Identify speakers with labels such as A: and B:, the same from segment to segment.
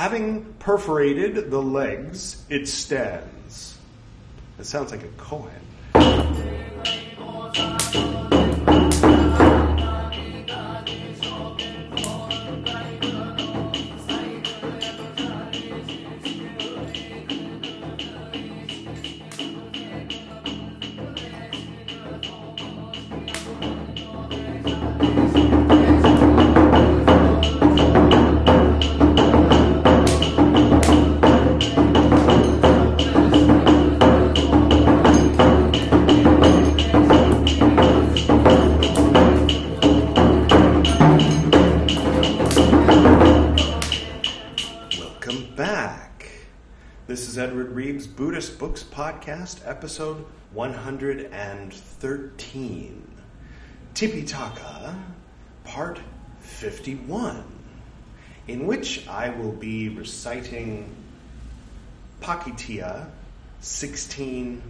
A: Having perforated the legs, it stands. It sounds like a Kohen. Reeves Buddhist Books Podcast, episode 113. Tipitaka, part 51, in which I will be reciting Pācittiya 16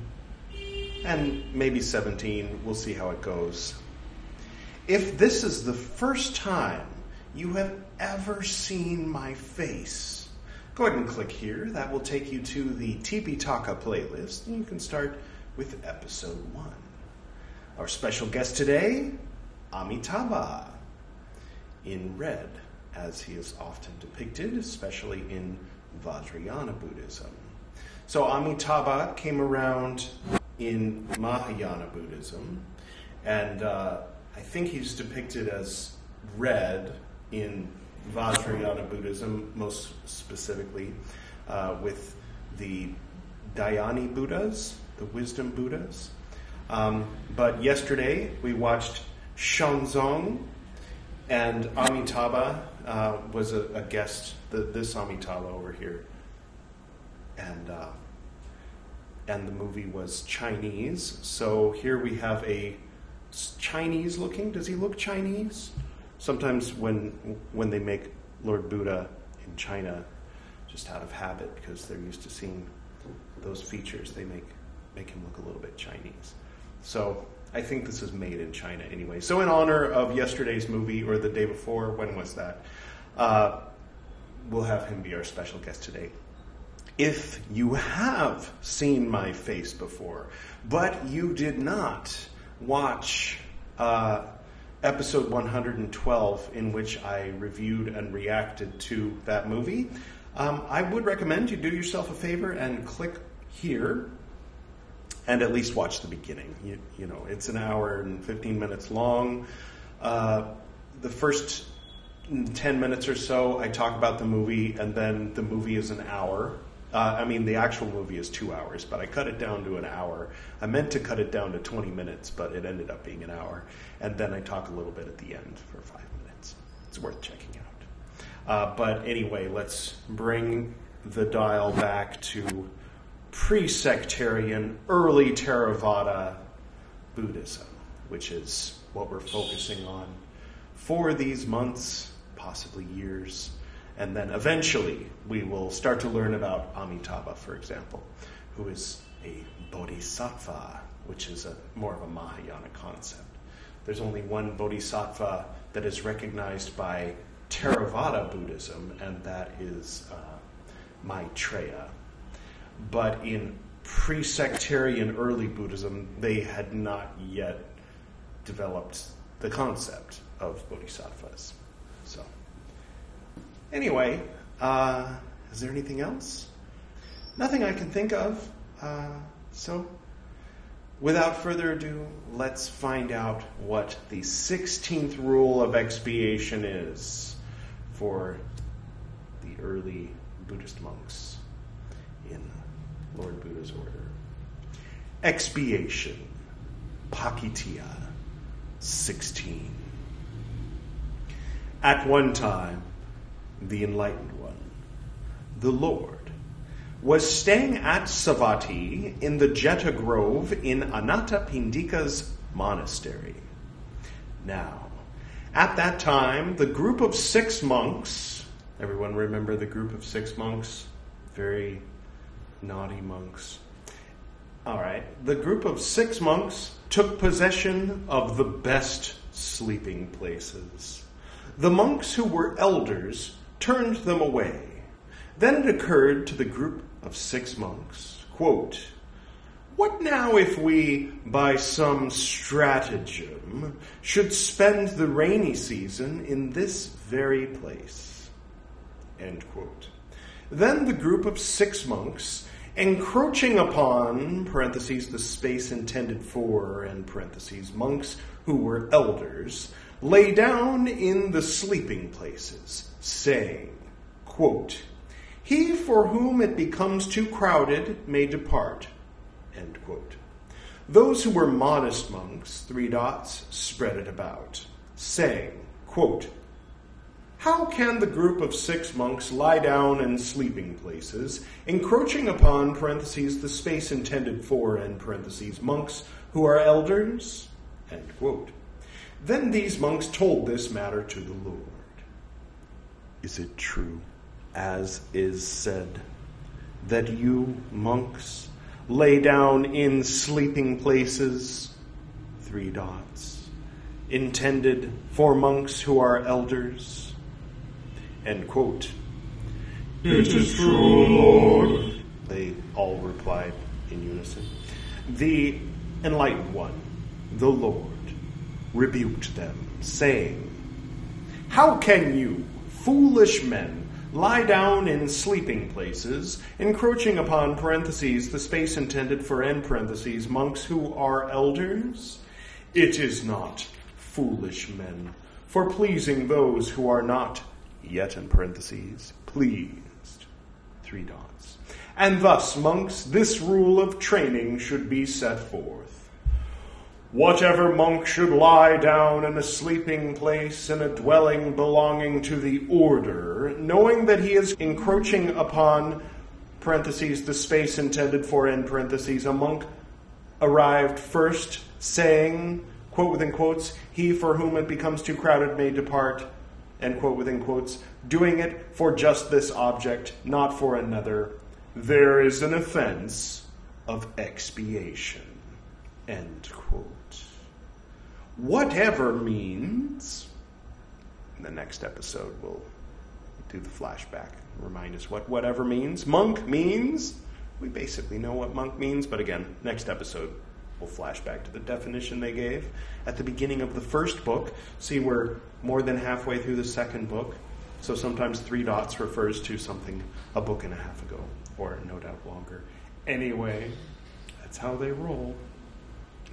A: and maybe 17. We'll see how it goes. If this is the first time you have ever seen my face, go ahead and click here. That will take you to the Tipitaka playlist, and you can start with episode one. Our special guest today, Amitabha, in red, as he is often depicted, especially in Vajrayana Buddhism. So Amitabha came around in Mahayana Buddhism, and uh, I think he's depicted as red in Vajrayana Buddhism, most specifically uh, with the Dhyani Buddhas, the wisdom Buddhas. Um, but yesterday we watched Xuanzang, and Amitabha uh, was a, a guest, the, this Amitabha over here. And uh, and the movie was Chinese. So here we have a Chinese looking. Does he look Chinese? Sometimes when when they make Lord Buddha in China, just out of habit because they're used to seeing those features, they make make him look a little bit Chinese. So I think this is made in China anyway. So in honor of yesterday's movie or the day before, when was that? Uh, we'll have him be our special guest today. If you have seen my face before, but you did not watch uh, episode 112, in which I reviewed and reacted to that movie, um, I would recommend you do yourself a favor and click here and at least watch the beginning. You, you know, it's an hour and 15 minutes long. Uh, the first 10 minutes or so, I talk about the movie, and then the movie is an hour. Uh, I mean, the actual movie is two hours, but I cut it down to an hour. I meant to cut it down to 20 minutes, but it ended up being an hour. And then I talk a little bit at the end for five minutes. It's worth checking out. Uh, but anyway, let's bring the dial back to pre sectarian, early Theravada Buddhism, which is what we're focusing on for these months, possibly years. And then eventually we will start to learn about Amitabha, for example, who is a bodhisattva, which is a, more of a Mahayana concept. There's only one bodhisattva that is recognized by Theravada Buddhism, and that is uh, Maitreya. But in pre sectarian early Buddhism, they had not yet developed the concept of bodhisattvas. Anyway, uh, is there anything else? Nothing I can think of. Uh, so, without further ado, let's find out what the 16th rule of expiation is for the early Buddhist monks in Lord Buddha's order. Expiation, Pācittiya 16. At one time, the Enlightened One, the Lord, was staying at Savatthi in the Jeta Grove in Anathapindika's monastery. Now, at that time, the group of six monks, everyone remember the group of six monks? Very naughty monks. All right, the group of six monks took possession of the best sleeping places. The monks who were elders turned them away, Then it occurred to the group of six monks, quote, What now if we, by some stratagem, should spend the rainy season in this very place? End quote. Then the group of six monks, encroaching upon, parentheses, the space intended for, and parentheses, monks who were elders, lay down in the sleeping places, saying, quote, He for whom it becomes too crowded may depart. Those who were modest monks, three dots, spread it about, saying, quote, how can the group of six monks lie down in sleeping places, encroaching upon the space intended for parentheses monks who are elders? End quote. Then these monks told this matter to the Lord. Is it true, as is said, that you, monks, lay down in sleeping places? Three dots. Intended for monks who are elders? End quote.
B: It is true, Lord.
A: They all replied in unison. The enlightened one, the Lord, rebuked them, saying, How can you, foolish men, lie down in sleeping places, encroaching upon parentheses the space intended for end parentheses monks who are elders? It is not foolish men, for pleasing those who are not yet in parentheses, pleased, three dots. And thus, monks, this rule of training should be set forth. Whatever monk should lie down in a sleeping place in a dwelling belonging to the order, knowing that he is encroaching upon parentheses the space intended for in parentheses a monk arrived first, saying, quote within quotes, he for whom it becomes too crowded may depart, end quote within quotes, doing it for just this object, not for another, there is an offense of expiation. End quote. Whatever means, in the next episode we'll do the flashback, remind us what whatever means. Monk means, we basically know what monk means, but again, next episode we'll flash back to the definition they gave at the beginning of the first book. See, we're more than halfway through the second book. So sometimes three dots refers to something a book and a half ago, or no doubt longer. Anyway, that's how they roll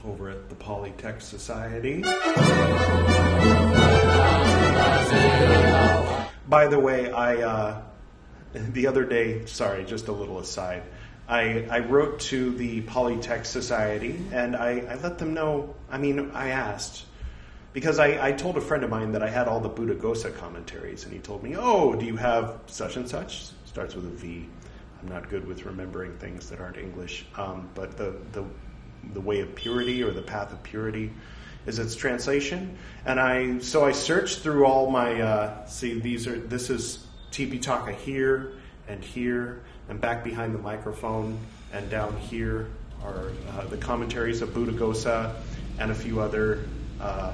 A: over at the Pali Text Society. By the way, I uh, the other day, sorry, just a little aside. I, I wrote to the Pali Text Society and I, I let them know. I mean, I asked because I, I told a friend of mine that I had all the Buddhaghosa commentaries, and he told me, "Oh, do you have such and such?" Starts with a V. I'm not good with remembering things that aren't English, um, but the, the the way of purity or the path of purity is its translation. And I so I searched through all my uh, see these are this is Tipitaka here and here and back behind the microphone and down here are uh, the commentaries of Buddhaghosa and a few other uh,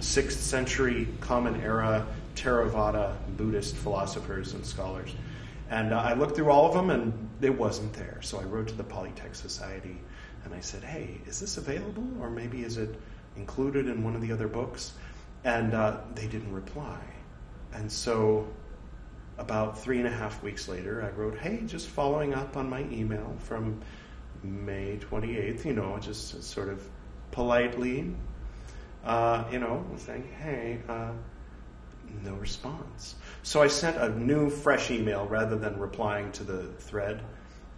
A: 6th century Common Era Theravada Buddhist philosophers and scholars. And uh, I looked through all of them and it wasn't there. So I wrote to the Pali Text Society and I said, hey, is this available or maybe is it included in one of the other books? And uh, they didn't reply. And so about three and a half weeks later, I wrote, hey, just following up on my email from May 28th, you know, just sort of politely, uh, you know, saying, hey, uh, no response. So I sent a new, fresh email rather than replying to the thread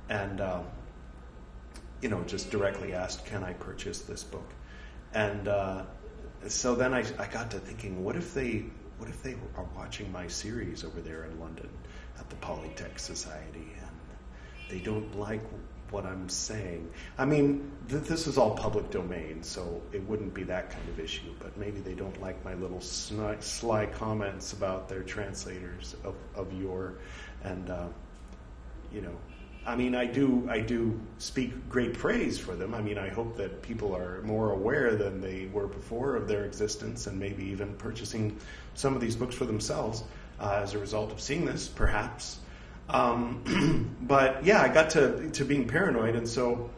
A: and, uh, you know, just directly asked, can I purchase this book? And uh, so then I, I got to thinking, what if they what if they are watching my series over there in London at the Pali Text Society and they don't like what I'm saying? I mean, th- this is all public domain, so it wouldn't be that kind of issue, but maybe they don't like my little sly, comments about their translators of, of your, and, uh, you know, I mean, I do I do speak great praise for them. I mean, I hope that people are more aware than they were before of their existence, and maybe even purchasing some of these books for themselves uh, as a result of seeing this, perhaps. Um, but yeah, I got to, to being paranoid, and so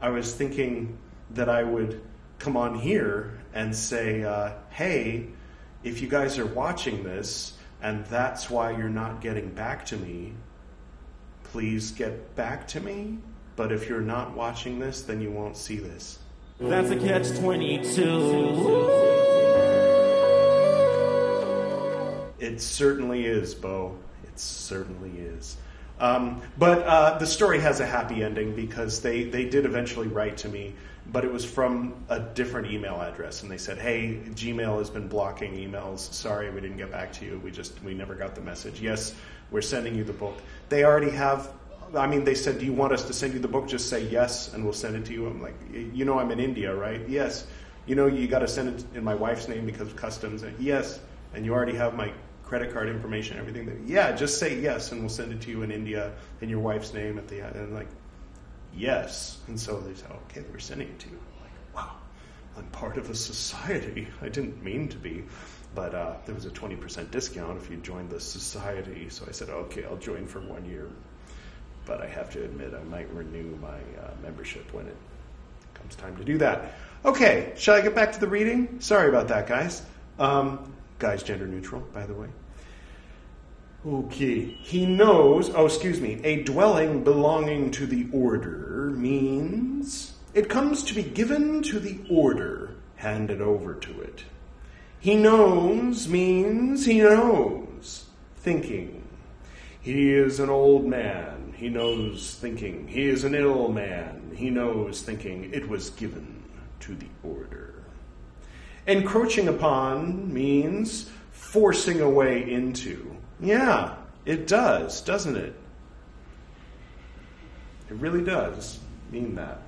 A: I was thinking that I would come on here and say, uh, hey, if you guys are watching this and that's why you're not getting back to me, please get back to me. But if you're not watching this, then you won't see this.
C: That's a catch 22.
A: It certainly is, Bo. It certainly is. Um, but uh, the story has a happy ending because they, they did eventually write to me, but it was from a different email address, and they said, "Hey, Gmail has been blocking emails. Sorry, we didn't get back to you. We just we never got the message. Yes, we're sending you the book. They already have. I mean, they said, "Do you want us to send you the book? Just say yes, and we'll send it to you." I'm like, "You know, I'm in India, right? Yes. You know, you got to send it in my wife's name because of customs. Yes, and you already have my credit card information, everything. Yeah, just say yes, and we'll send it to you in India in your wife's name at the end. And like, yes. And so they said, okay, we're sending it to you. I'm like, wow, I'm part of a society. I didn't mean to be, but uh, there was a 20% discount if you joined the society. So I said, okay, I'll join for one year. But I have to admit, I might renew my uh, membership when it comes time to do that. Okay, shall I get back to the reading? Sorry about that, guys. Um, guy's gender neutral, by the way. Okay. He knows, oh, excuse me, a dwelling belonging to the order means it comes to be given to the order, handed over to it. He knows means he knows, thinking. He is an old man, he knows thinking. He is an ill man, he knows thinking. It was given to the order. Encroaching upon means forcing a way into. Yeah, it does, doesn't it? It really does mean that.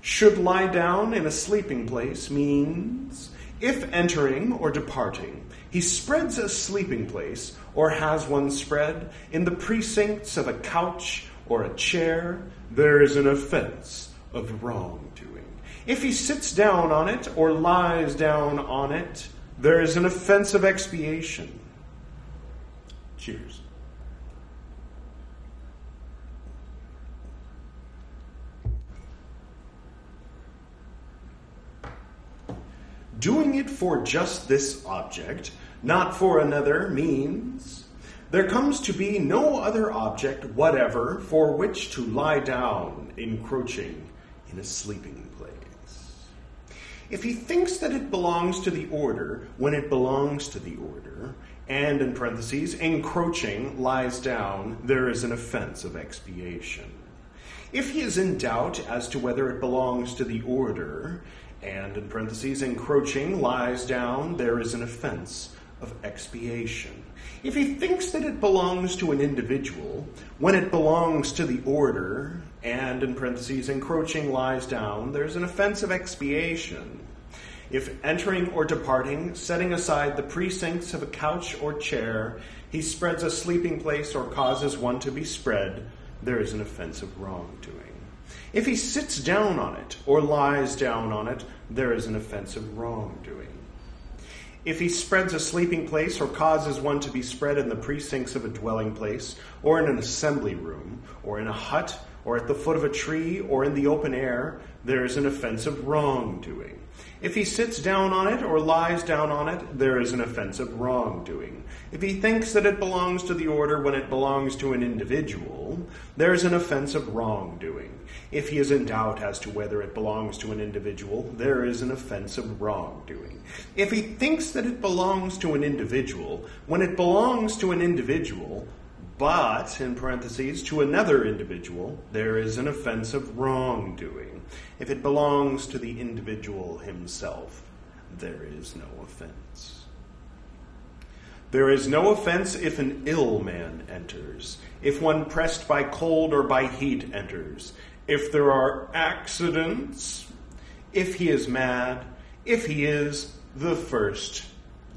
A: Should lie down in a sleeping place means if entering or departing, he spreads a sleeping place or has one spread in the precincts of a couch or a chair, there is an offense of wrongdoing. If he sits down on it or lies down on it, there is an offense of expiation. Cheers. Doing it for just this object, not for another, means there comes to be no other object whatever for which to lie down, encroaching in a sleeping place. If he thinks that it belongs to the order when it belongs to the order, and in parentheses, encroaching lies down, there is an offense of expiation. If he is in doubt as to whether it belongs to the order, and in parentheses, encroaching lies down, there is an offense of expiation. If he thinks that it belongs to an individual, when it belongs to the order, and in parentheses, encroaching lies down, there's an offense of expiation. If entering or departing, setting aside the precincts of a couch or chair, he spreads a sleeping place or causes one to be spread, there is an offense of wrongdoing. If he sits down on it or lies down on it, there is an offense of wrongdoing. If he spreads a sleeping place or causes one to be spread in the precincts of a dwelling place, or in an assembly room, or in a hut, or at the foot of a tree, or in the open air, there is an offense of wrongdoing. If he sits down on it or lies down on it, there is an offense of wrongdoing. If he thinks that it belongs to the order when it belongs to an individual, there is an offense of wrongdoing. If he is in doubt as to whether it belongs to an individual, there is an offense of wrongdoing. If he thinks that it belongs to an individual when it belongs to an individual, but, in parentheses, to another individual, there is an offense of wrongdoing. If it belongs to the individual himself, there is no offense. There is no offense if an ill man enters, if one pressed by cold or by heat enters, if there are accidents, if he is mad, if he is the first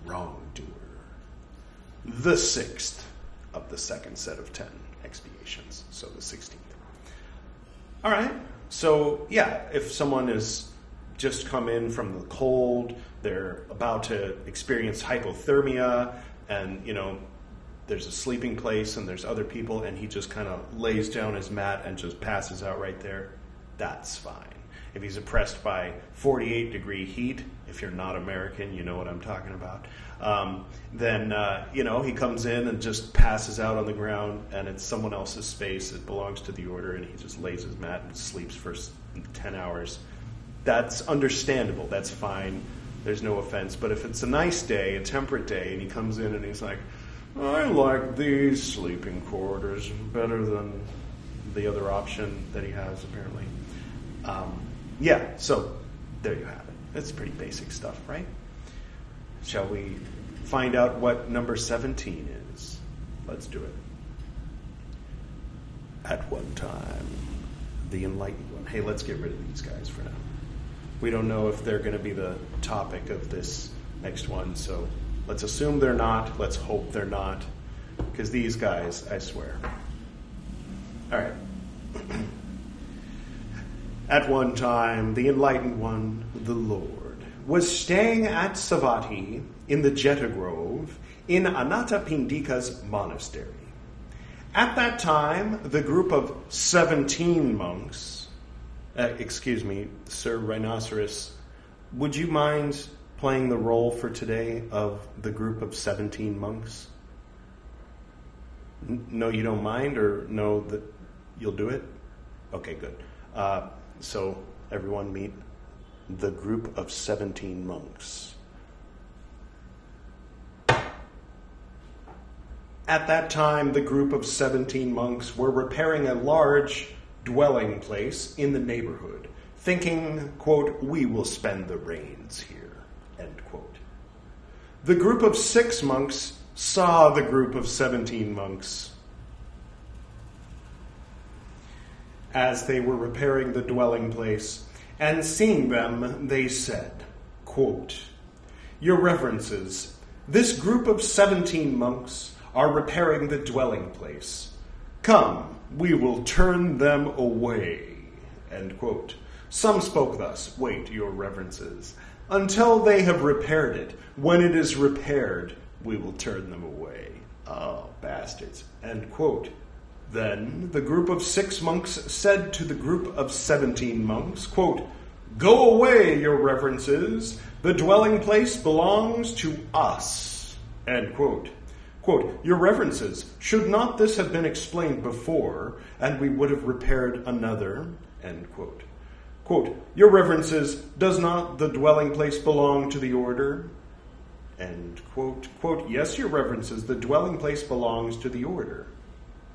A: wrongdoer. The sixth of the second set of ten expiations, so the 16th. All right, so yeah, if someone is just come in from the cold, they're about to experience hypothermia, and you know there's a sleeping place and there's other people, and he just kind of lays down his mat and just passes out right there, that's fine. If he's oppressed by 48 degree heat, if you're not American, you know what I'm talking about. Um, then uh, you know he comes in and just passes out on the ground, and it's someone else's space. It belongs to the order, and he just lays his mat and sleeps for 10 hours. That's understandable. That's fine. There's no offense. But if it's a nice day, a temperate day, and he comes in and he's like, I like these sleeping quarters better than the other option that he has, apparently. Um, yeah, so there you have it. That's pretty basic stuff, right? Shall we find out what number 17 is? Let's do it. At one time, the enlightened one. Hey, let's get rid of these guys for now. We don't know if they're going to be the topic of this next one, so let's assume they're not. Let's hope they're not. Because these guys, I swear. All right. At one time, the enlightened one, the Lord, was staying at Savatthi in the Jeta Grove in Anathapindika's monastery. At that time, the group of 17 monks, uh, excuse me, Sir Rhinoceros, would you mind playing the role for today of the group of 17 monks? N- No, you don't mind, or no, that you'll do it? Okay, good. Uh, so, everyone meet the group of 17 monks. At that time, the group of 17 monks were repairing a large dwelling place in the neighborhood, thinking, quote, we will spend the rains here, end quote. The group of six monks saw the group of 17 monks as they were repairing the dwelling place, and seeing them, they said, quote, Your reverences, this group of 17 monks are repairing the dwelling place. Come, we will turn them away. End quote. Some spoke thus, Wait, your reverences, until they have repaired it. When it is repaired, we will turn them away. Oh, bastards. End quote. Then the group of six monks said to the group of seventeen monks, quote, Go away, your reverences. The dwelling place belongs to us. End quote. Quote, Your reverences, should not this have been explained before, and we would have repaired another? End quote. Quote, Your reverences, does not the dwelling place belong to the order? End quote. Quote, Yes, your reverences, the dwelling place belongs to the order.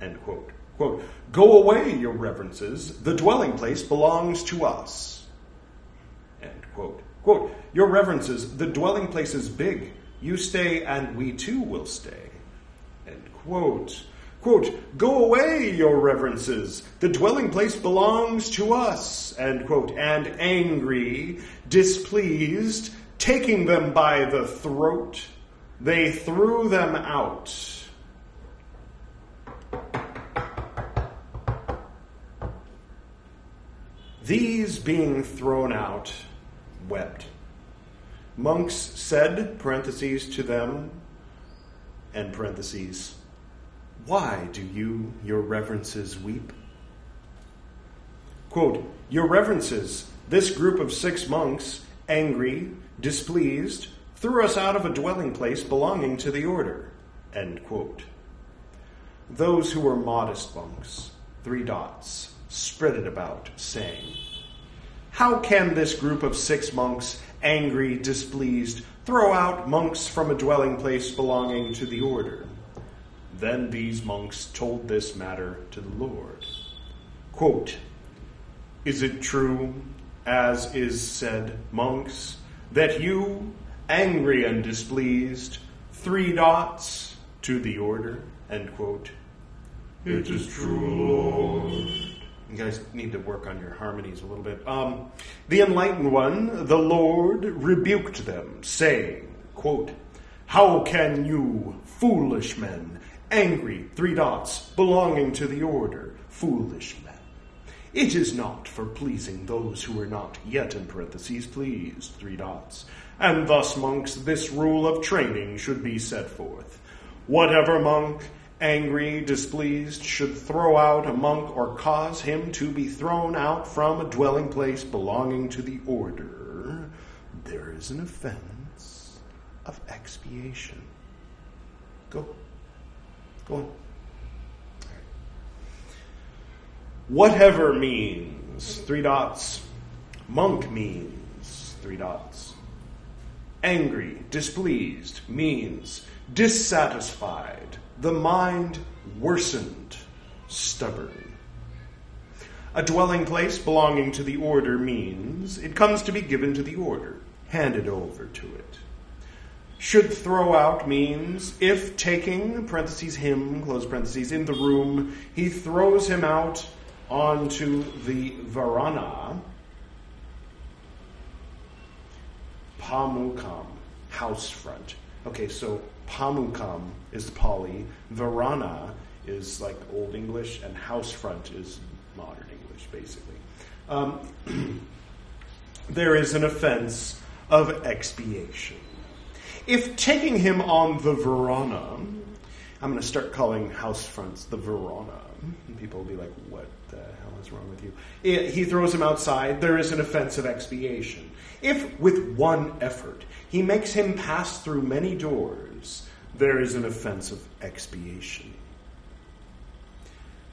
A: End quote. Quote, Go away, your reverences, the dwelling place belongs to us. End quote. Quote, Your reverences, the dwelling place is big. You stay, and we too will stay. End quote. Quote, Go away, your reverences. The dwelling place belongs to us. End quote. And angry, displeased, taking them by the throat, they threw them out. These being thrown out wept. Monks said, parentheses, to them, and parentheses, Why do you, your reverences, weep? Quote, Your reverences, this group of six monks, angry, displeased, threw us out of a dwelling place belonging to the order. End quote. Those who were modest monks, three dots, spread it about, saying, How can this group of six monks, angry, displeased, throw out monks from a dwelling place belonging to the order? Then these monks told this matter to the Lord. Quote, Is it true, as is said, monks, that you, angry and displeased, three dots to the order? End quote.
B: It is true, Lord.
A: You guys need to work on your harmonies a little bit. Um, the enlightened one, the Lord, rebuked them, saying, quote, How can you, foolish men, angry, three dots, belonging to the order, foolish men? It is not for pleasing those who are not yet in parentheses pleased, three dots. And thus, monks, this rule of training should be set forth. Whatever monk, angry, displeased, should throw out a monk or cause him to be thrown out from a dwelling place belonging to the order, there is an offense of expiation. Go. Go on. Whatever means, three dots. Monk means, three dots. Angry, displeased means dissatisfied, the mind worsened, stubborn. A dwelling place belonging to the order means it comes to be given to the order, handed over to it. Should throw out means if taking, parentheses, him, close parentheses, in the room, he throws him out onto the veranda. Pamukam, house front. Okay, so pamukam is Pali, verana is like Old English, and house front is modern English, basically. Um, there is an offense of expiation. If taking him on the verana, I'm going to start calling house fronts the verana. And people will be like, what the hell is wrong with you? It, he throws him outside. There is an offense of expiation. If with one effort he makes him pass through many doors, there is an offense of expiation.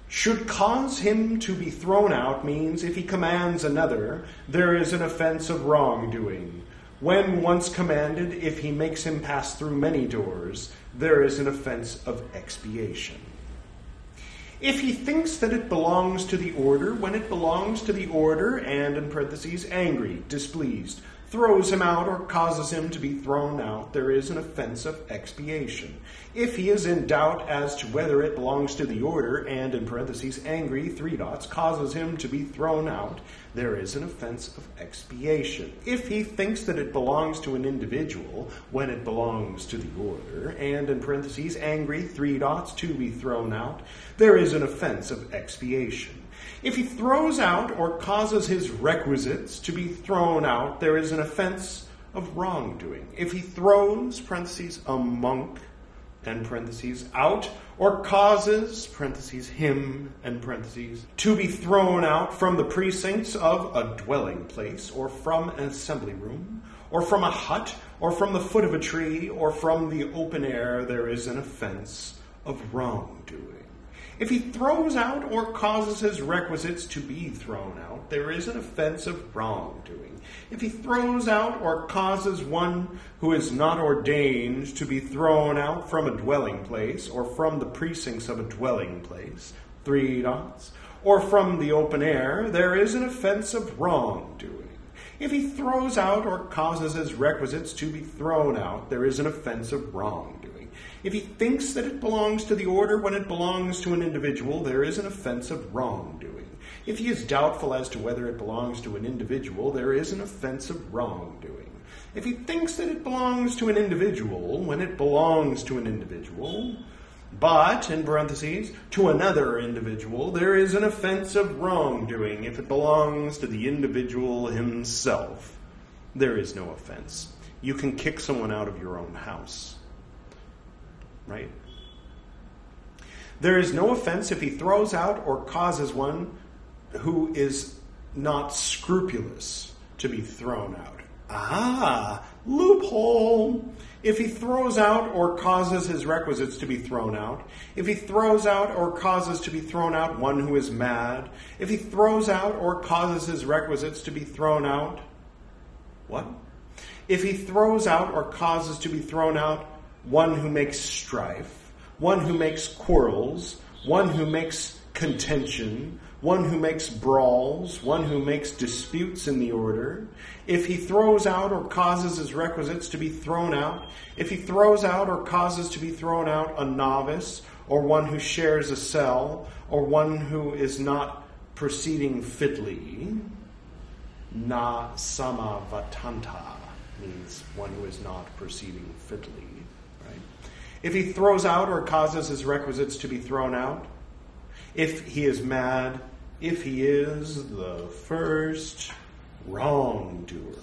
A: Should cause him to be thrown out means if he commands another, there is an offense of wrongdoing. When once commanded, if he makes him pass through many doors, there is an offense of expiation. If he thinks that it belongs to the order, when it belongs to the order, and in parentheses, angry, displeased, throws him out or causes him to be thrown out, there is an offense of expiation. If he is in doubt as to whether it belongs to the order, and in parentheses, angry, three dots, causes him to be thrown out, there is an offense of expiation. If he thinks that it belongs to an individual when it belongs to the order, and in parentheses, angry, three dots, to be thrown out, there is an offense of expiation. If he throws out or causes his requisites to be thrown out, there is an offense of wrongdoing. If he throws, parentheses, a monk, and parentheses, out, or causes, parentheses, him, and parentheses, to be thrown out from the precincts of a dwelling place, or from an assembly room, or from a hut, or from the foot of a tree, or from the open air, there is an offense of wrongdoing. If he throws out or causes his requisites to be thrown out, there is an offense of wrongdoing. If he throws out or causes one who is not ordained to be thrown out from a dwelling place, or from the precincts of a dwelling place, three dots, or from the open air, there is an offense of wrongdoing. If he throws out or causes his requisites to be thrown out, there is an offense of wrongdoing. If he thinks that it belongs to the order when it belongs to an individual, there is an offense of wrongdoing. If he is doubtful as to whether it belongs to an individual, there is an offense of wrongdoing. If he thinks that it belongs to an individual when it belongs to an individual, but, in parentheses, to another individual, there is an offense of wrongdoing. If it belongs to the individual himself, there is no offense. You can kick someone out of your own house right? There is no offense if he throws out or causes one who is not scrupulous to be thrown out. Ah, loophole. If he throws out or causes his requisites to be thrown out, if he throws out or causes to be thrown out one who is mad, if he throws out or causes his requisites to be thrown out, what? If he throws out or causes to be thrown out one who makes strife, one who makes quarrels, one who makes contention, one who makes brawls, one who makes disputes in the order, if he throws out or causes his requisites to be thrown out, if he throws out or causes to be thrown out a novice, or one who shares a cell, or one who is not proceeding fitly, na samavatanta means one who is not proceeding fitly. If he throws out or causes his requisites to be thrown out, if he is mad, if he is the first wrongdoer.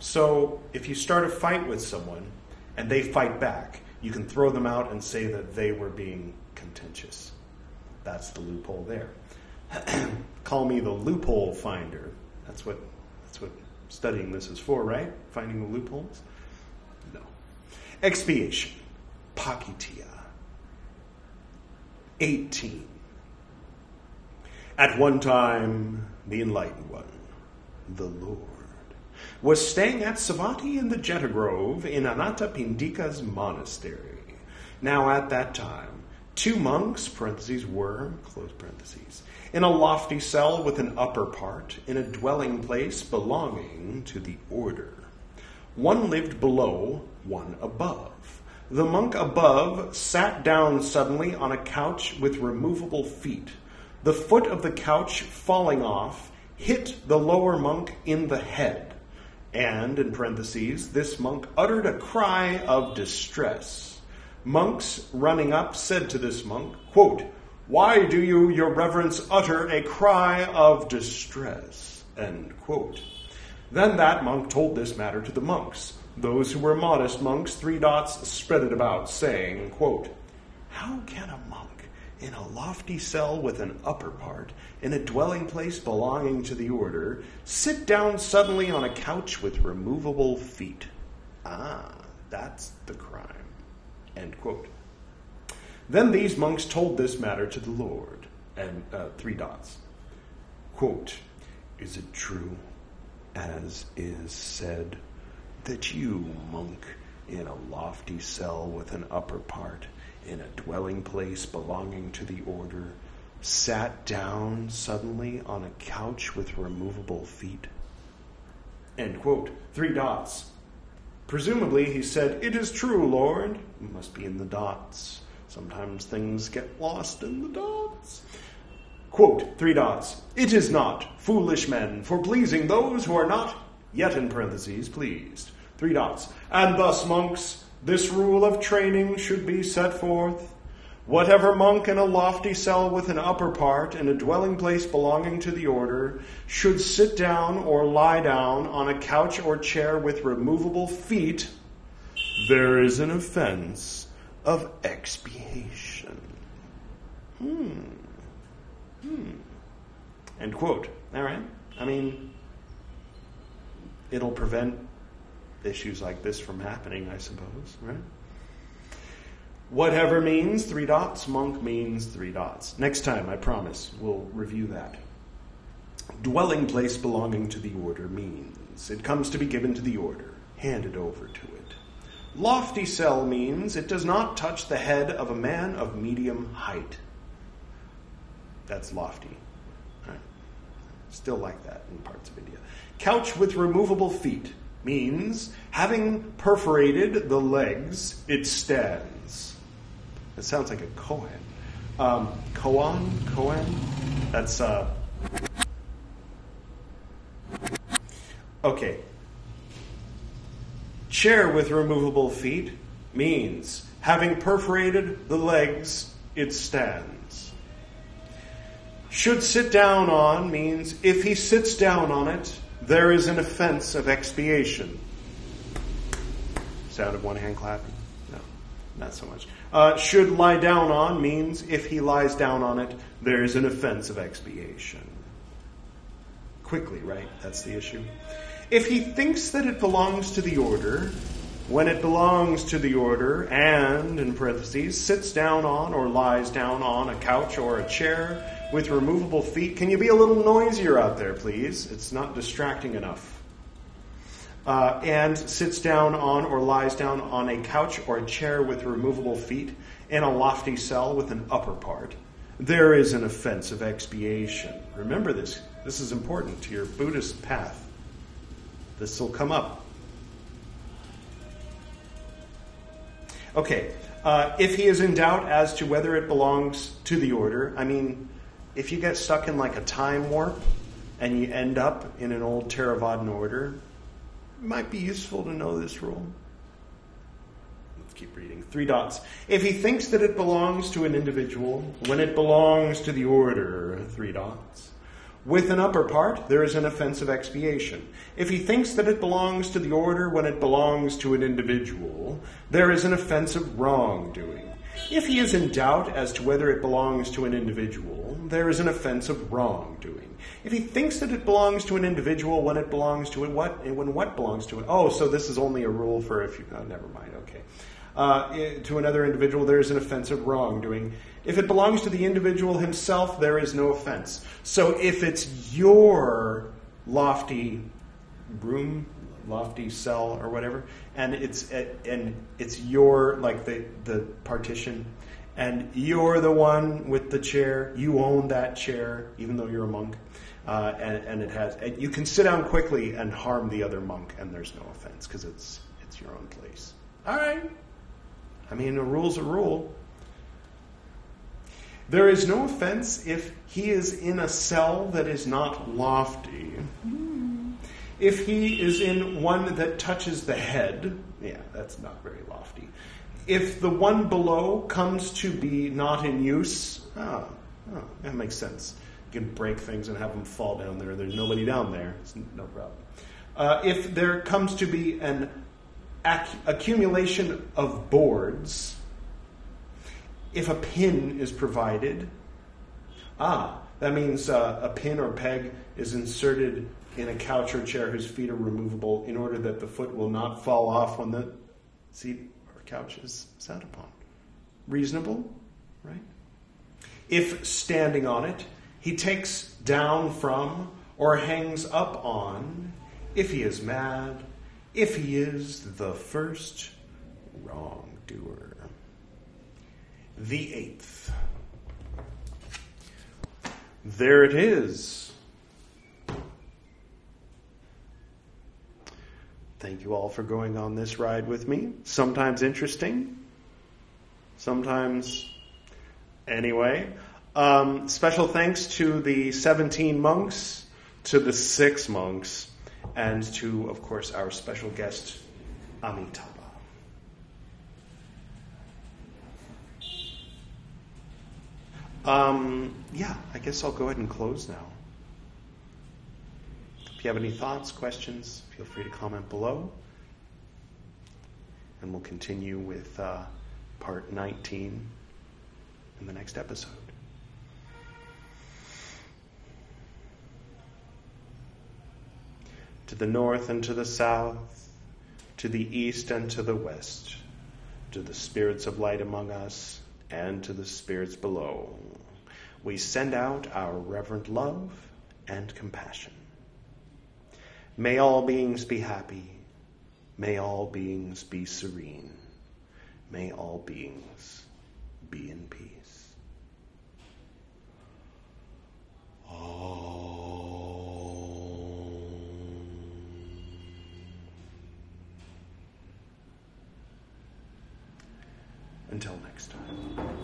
A: So, if you start a fight with someone, and they fight back, you can throw them out and say that they were being contentious. That's the loophole there. Call me the loophole finder. That's what that's what studying this is for, right? Finding the loopholes? Expiation. Pācittiya. 18. At one time, the enlightened one, the Lord, was staying at Savatthi in the Jeta Grove in Anathapindika's monastery. Now at that time, two monks, parentheses, were, close parentheses, in a lofty cell with an upper part, in a dwelling place belonging to the order. One lived below, one above. The monk above sat down suddenly on a couch with removable feet. The foot of the couch falling off hit the lower monk in the head. And, in parentheses, this monk uttered a cry of distress. Monks running up said to this monk, quote, Why do you, your reverence, utter a cry of distress? End quote. Then that monk told this matter to the monks. Those who were modest monks, three dots, spread it about, saying, quote, How can a monk in a lofty cell with an upper part, in a dwelling place belonging to the order, sit down suddenly on a couch with removable feet? Ah, that's the crime. End quote. Then these monks told this matter to the Lord, and uh, three dots. Quote, Is it true, as is said, that you, monk, in a lofty cell with an upper part, in a dwelling place belonging to the order, sat down suddenly on a couch with removable feet? End quote. Three dots. Presumably, he said, It is true, Lord. Must be in the dots. Sometimes things get lost in the dots. Quote, three dots. It is not, foolish men, for pleasing those who are not, yet in parentheses, pleased. Three dots. And thus, monks, this rule of training should be set forth. Whatever monk in a lofty cell with an upper part in a dwelling place belonging to the order should sit down or lie down on a couch or chair with removable feet, there is an offense of expiation. Hmm. End quote. All right. I mean, it'll prevent issues like this from happening, I suppose, right? Whatever means three dots, monk means three dots. Next time, I promise, we'll review that. Dwelling place belonging to the order means it comes to be given to the order, handed over to it. Lofty cell means it does not touch the head of a man of medium height. That's lofty. Still like that in parts of India. Couch with removable feet means having perforated the legs, it stands. It sounds like a Kohen. Um, Koan? Kohen? That's, uh. Okay. Chair with removable feet means having perforated the legs, it stands. Should sit down on means if he sits down on it, there is an offense of expiation. Sound of one hand clapping? No, not so much. Uh, should lie down on means if he lies down on it, there is an offense of expiation. Quickly, right? That's the issue. If he thinks that it belongs to the order, when it belongs to the order, and, in parentheses, sits down on or lies down on a couch or a chair, with removable feet. Can you be a little noisier out there, please? It's not distracting enough. Uh, and sits down on or lies down on a couch or a chair with removable feet in a lofty cell with an upper part. There is an offense of expiation. Remember this. This is important to your Buddhist path. This will come up. Okay, uh, if he is in doubt as to whether it belongs to the order, I mean, if you get stuck in like a time warp and you end up in an old Theravadan order, it might be useful to know this rule. Let's keep reading. Three dots. If he thinks that it belongs to an individual, when it belongs to the order, three dots. with an upper part, there is an offense of expiation. If he thinks that it belongs to the order when it belongs to an individual, there is an offense of wrongdoing. If he is in doubt as to whether it belongs to an individual, there is an offense of wrongdoing. If he thinks that it belongs to an individual when it belongs to it, what when what belongs to it? Oh, so this is only a rule for if you. Oh, never mind. Okay. Uh, to another individual, there is an offense of wrongdoing. If it belongs to the individual himself, there is no offense. So if it's your lofty room, lofty cell, or whatever, and it's and it's your like the the partition, and you're the one with the chair. You own that chair, even though you're a monk. Uh, and, and, it has and you can sit down quickly and harm the other monk, and there's no offense because it's it's your own place. All right. I mean, a rule's a rule. There is no offense if he is in a cell that is not lofty. If he is in one that touches the head, yeah, that's not very lofty. If the one below comes to be not in use, ah, oh, that makes sense. You can break things and have them fall down there. There's nobody down there. It's no problem. Uh, if there comes to be an ac- accumulation of boards, if a pin is provided, ah, that means uh, a pin or peg is inserted in a couch or chair whose feet are removable in order that the foot will not fall off when the seat or couch is sat upon. Reasonable, right? If standing on it, he takes down from or hangs up on, if he is mad, if he is the first wrongdoer. The eighth. There it is. Thank you all for going on this ride with me. Sometimes interesting, sometimes anyway. Um, special thanks to the 17 monks, to the six monks, and to, of course, our special guest, Amitabha. Um, yeah, I guess I'll go ahead and close now. If you have any thoughts, questions, feel free to comment below. And we'll continue with uh, part 19 in the next episode. To the north and to the south, to the east and to the west, to the spirits of light among us and to the spirits below, we send out our reverent love and compassion. May all beings be happy. May all beings be serene. May all beings be in peace. Until next time.